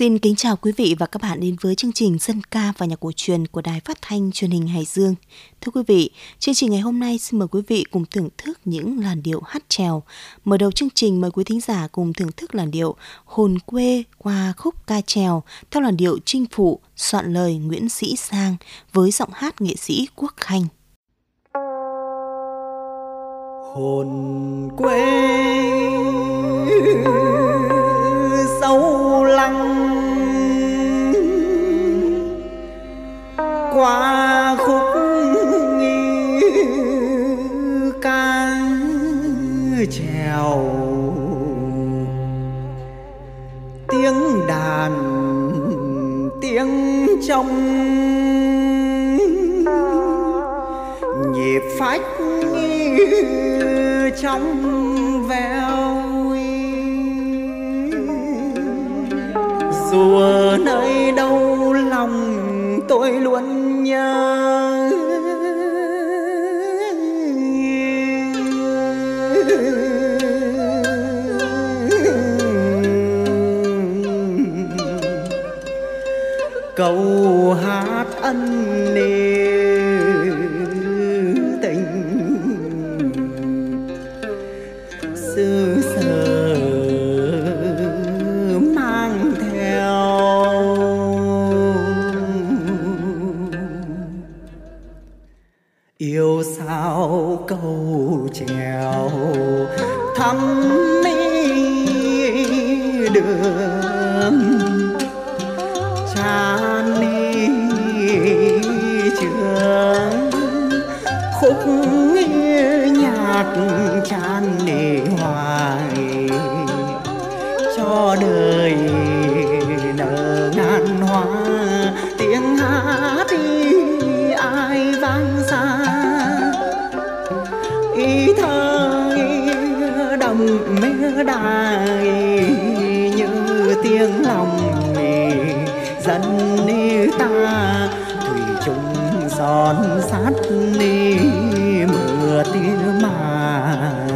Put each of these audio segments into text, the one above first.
Xin kính chào quý vị và các bạn đến với chương trình dân ca và nhạc cổ truyền của Đài Phát thanh Truyền hình Hải Dương. Thưa quý vị, chương trình ngày hôm nay xin mời quý vị cùng thưởng thức những làn điệu hát trèo. Mở đầu chương trình mời quý thính giả cùng thưởng thức làn điệu Hồn quê qua khúc ca trèo theo làn điệu Trinh Phụ soạn lời Nguyễn Sĩ Sang với giọng hát nghệ sĩ Quốc Khanh. Hồn quê qua khúc ca trèo. Tiếng đàn, tiếng trong nhịp phách trong veo dù ở nơi đâu lòng tôi luôn nhớ câu hát ân niệm yêu sao câu trèo thắm mi đường tràn đi trường khúc nhạc tràn đi son sát đi mưa tia mà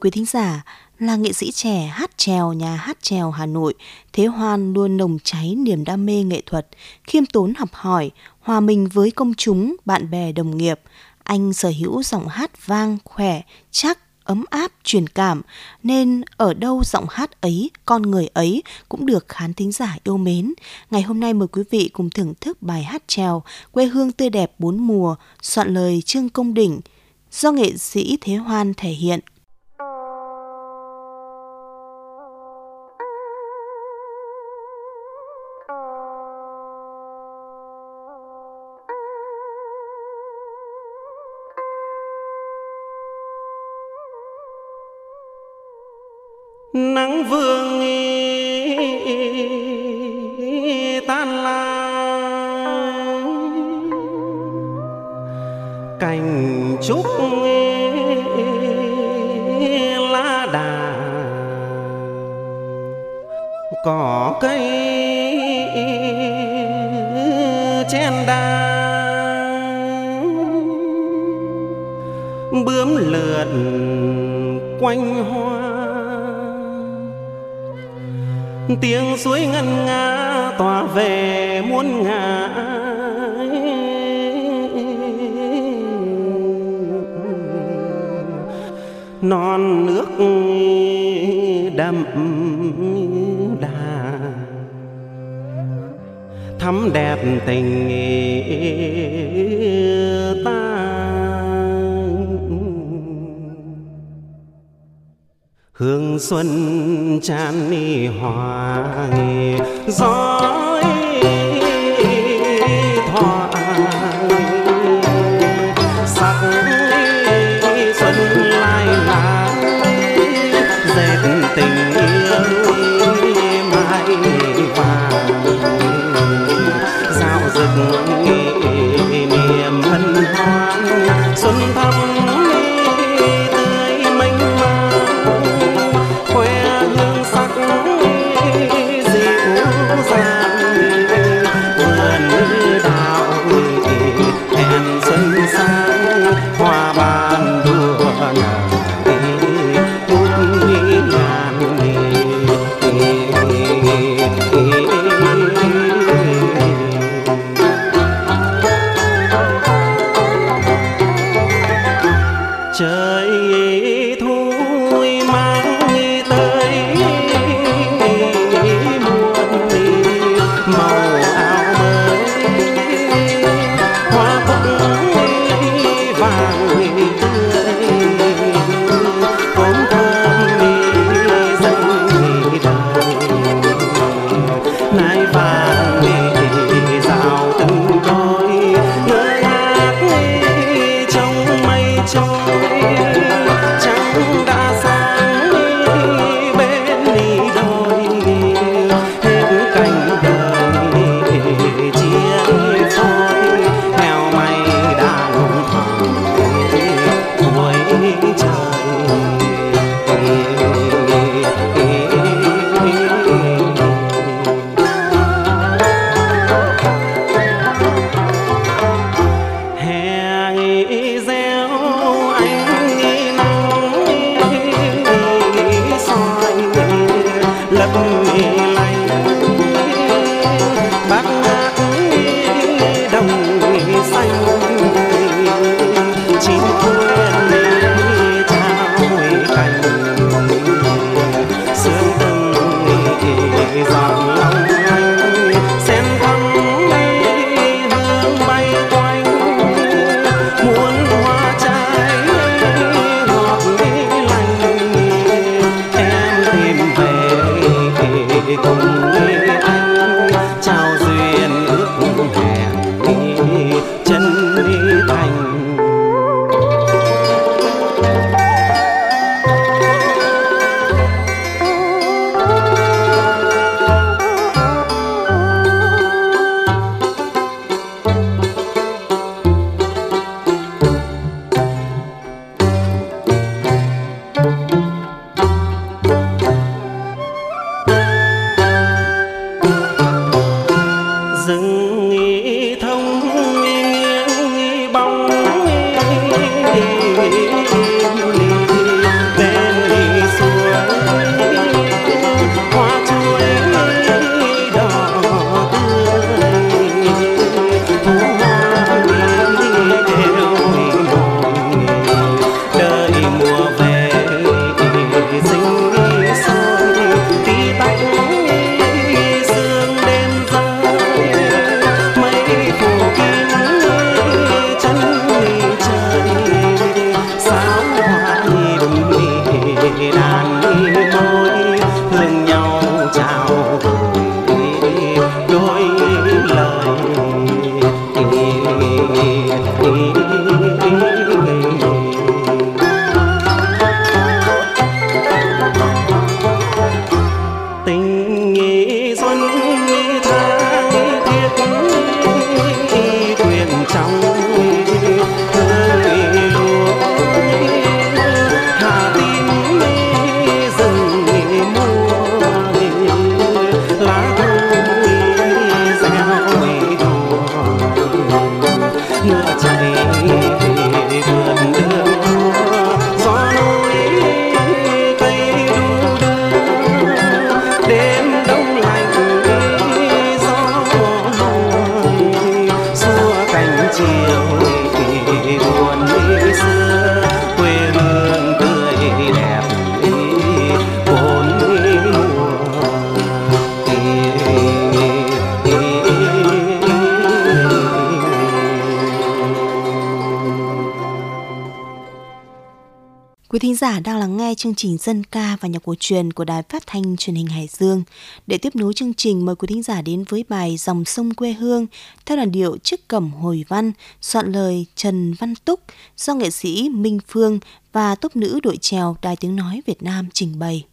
quý thính giả, là nghệ sĩ trẻ hát trèo nhà hát trèo Hà Nội, Thế Hoan luôn nồng cháy niềm đam mê nghệ thuật, khiêm tốn học hỏi, hòa mình với công chúng, bạn bè đồng nghiệp. Anh sở hữu giọng hát vang, khỏe, chắc, ấm áp, truyền cảm, nên ở đâu giọng hát ấy, con người ấy cũng được khán thính giả yêu mến. Ngày hôm nay mời quý vị cùng thưởng thức bài hát trèo quê hương tươi đẹp bốn mùa, soạn lời Trương Công Đỉnh, do nghệ sĩ Thế Hoan thể hiện. Nắng vương tan lai. Cành trúc lá đà. Cỏ cây chen đa bướm lượn quanh hoa. Tiếng suối ngân nga tỏa về muôn ngã. Non nước đậm đà. Thắm đẹp tình ta hương xuân tràn ni hòa gió giả đang lắng nghe chương trình dân ca và nhạc cổ truyền của Đài Phát thanh Truyền hình Hải Dương. Để tiếp nối chương trình, mời quý thính giả đến với bài Dòng sông quê hương theo làn điệu Chiếc cẩm hồi văn, soạn lời Trần Văn Túc do nghệ sĩ Minh Phương và tốp nữ đội trèo Đài Tiếng Nói Việt Nam trình bày.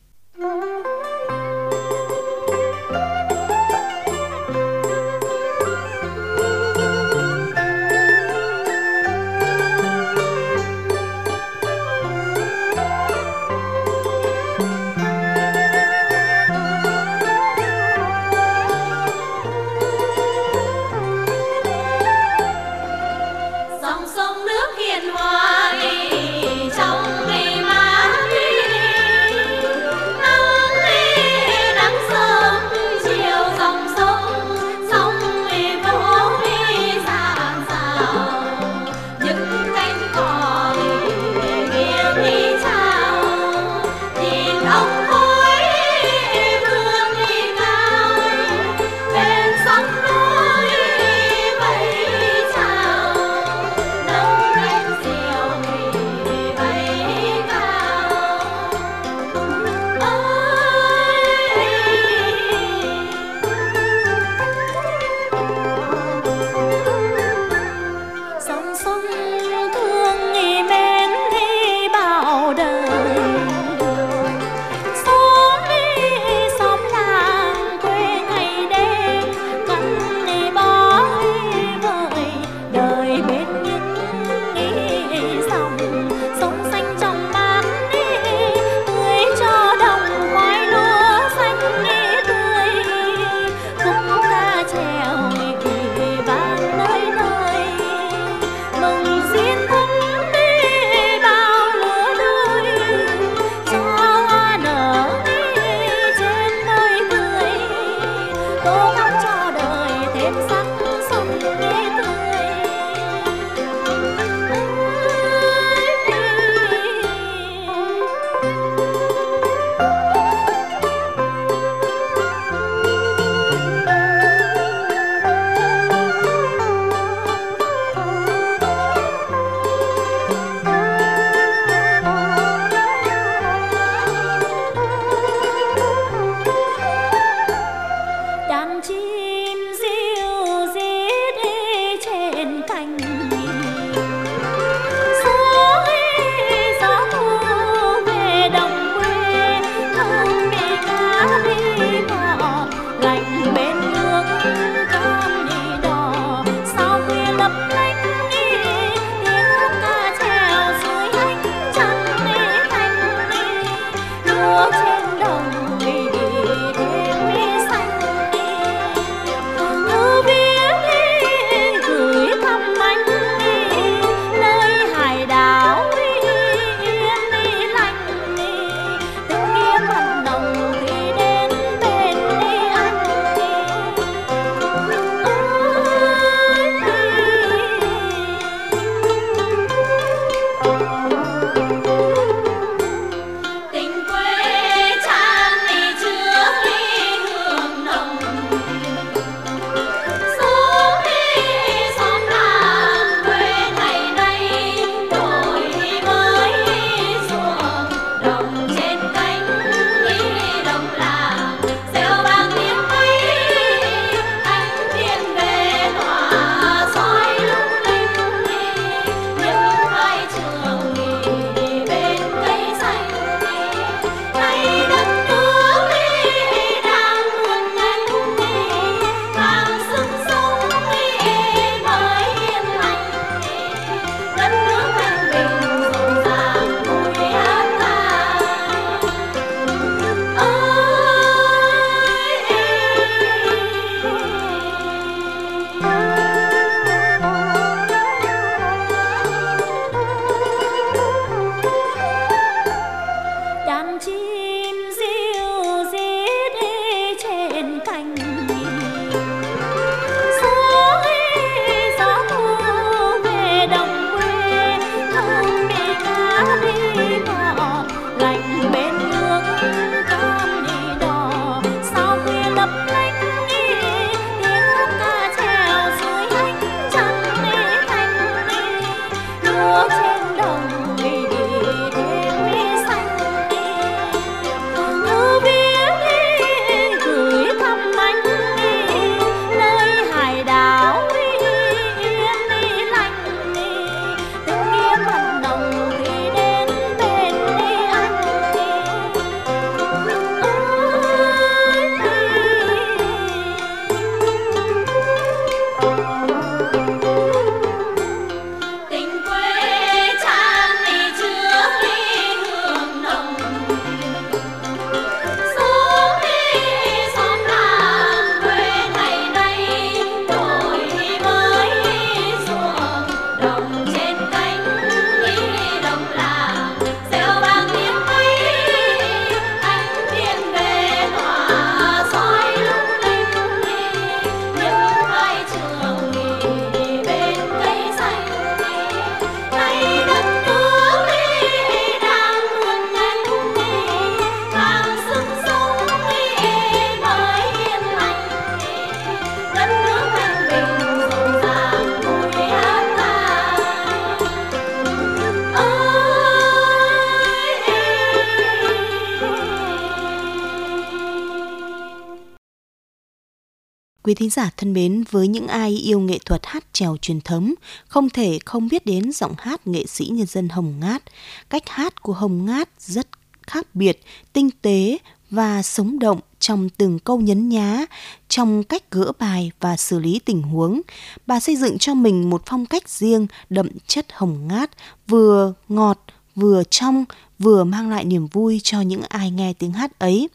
Quý thính giả thân mến, với những ai yêu nghệ thuật hát trèo truyền thống, không thể không biết đến giọng hát nghệ sĩ nhân dân Hồng Ngát. Cách hát của Hồng Ngát rất khác biệt, tinh tế và sống động trong từng câu nhấn nhá, trong cách gỡ bài và xử lý tình huống. Bà xây dựng cho mình một phong cách riêng đậm chất hồng ngát, vừa ngọt, vừa trong, vừa mang lại niềm vui cho những ai nghe tiếng hát ấy.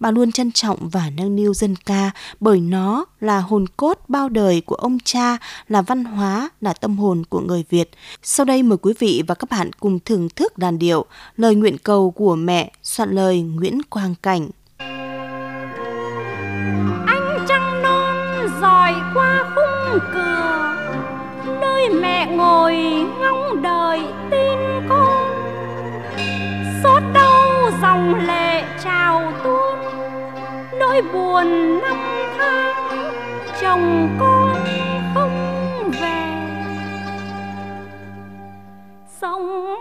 Bà luôn trân trọng và nâng niu dân ca bởi nó là hồn cốt bao đời của ông cha, là văn hóa, là tâm hồn của người Việt. Sau đây mời quý vị và các bạn cùng thưởng thức đàn điệu Lời nguyện cầu của mẹ soạn lời Nguyễn Quang Cảnh. Anh trăng non dòi qua khung cửa nơi mẹ ngồi ngóng đợi tin con dòng lệ trào tuôn. Nỗi buồn năm tháng chồng con không về. Sống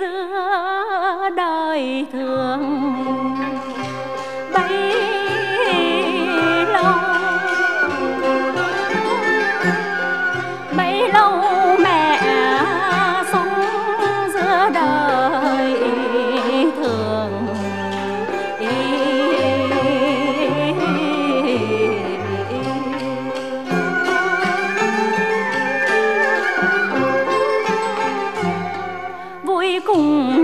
giữa đời thường Mm-hmm.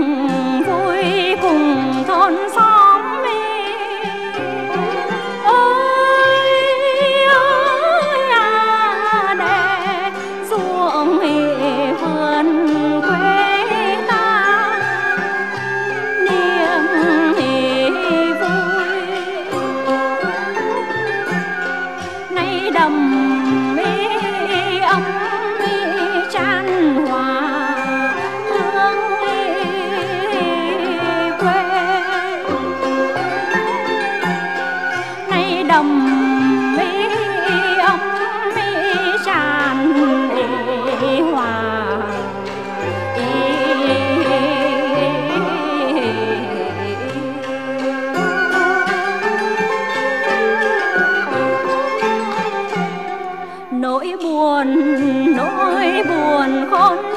Buồn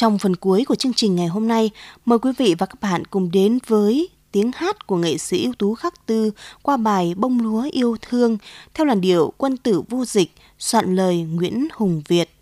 Trong phần cuối của chương trình ngày hôm nay, mời quý vị và các bạn cùng đến với tiếng hát của nghệ sĩ ưu tú Khắc Tư qua bài Bông lúa yêu thương theo làn điệu Quân tử vô dịch, soạn lời Nguyễn Hùng Việt.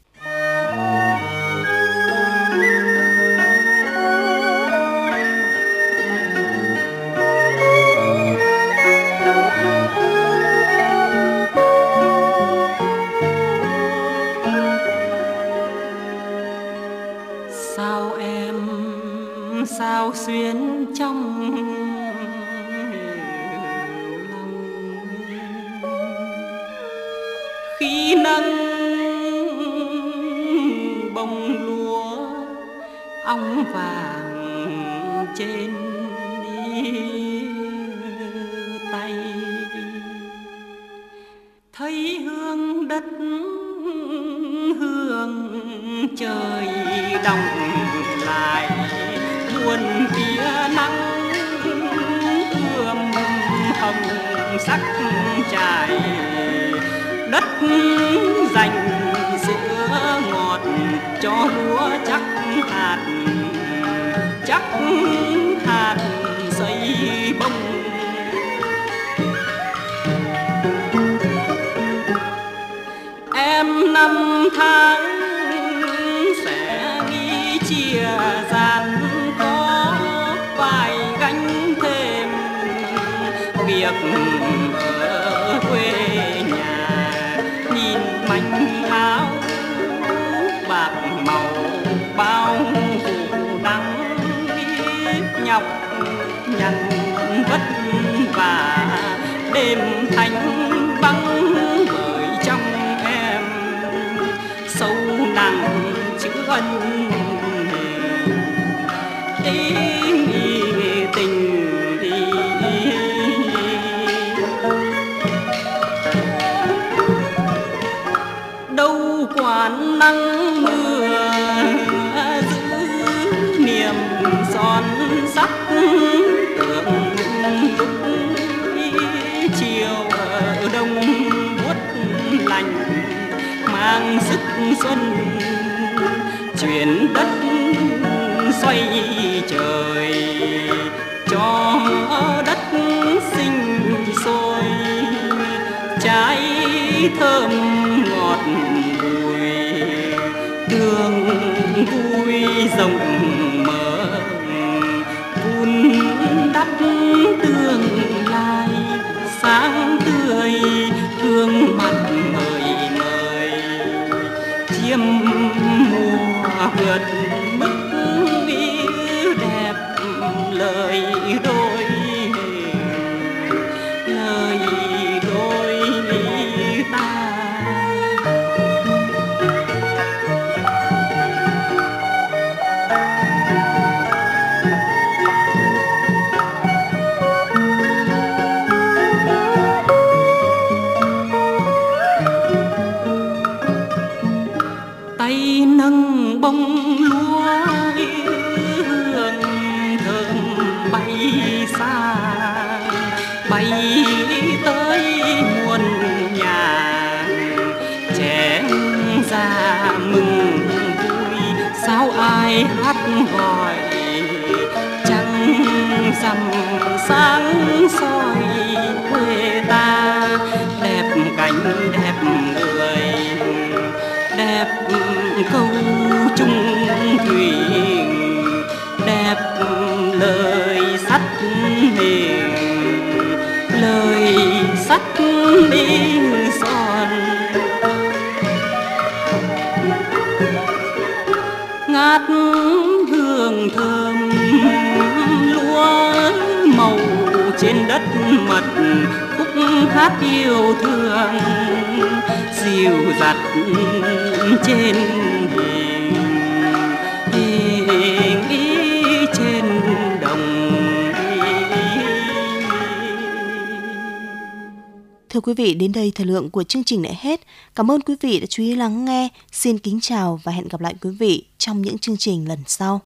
Quần tia nắng, ươm hồng sắc trải đất dành sữa ngọt cho lúa chắc hạt chắc hạt xây bông. Em năm tháng nhằn vất vả. Đêm thanh băng bởi trong em. Sâu nặng chữ ân ý tình đâu quản năng trời. Cho đất sinh sôi trái thơm ngọt bùi tương vui rộng song. Hát yêu thương dịu dặt trên hình hình ý trên đồng Thưa quý vị, đến đây thời lượng của chương trình đã hết. Cảm ơn quý vị đã chú ý lắng nghe. Xin kính chào và hẹn gặp lại quý vị trong những chương trình lần sau.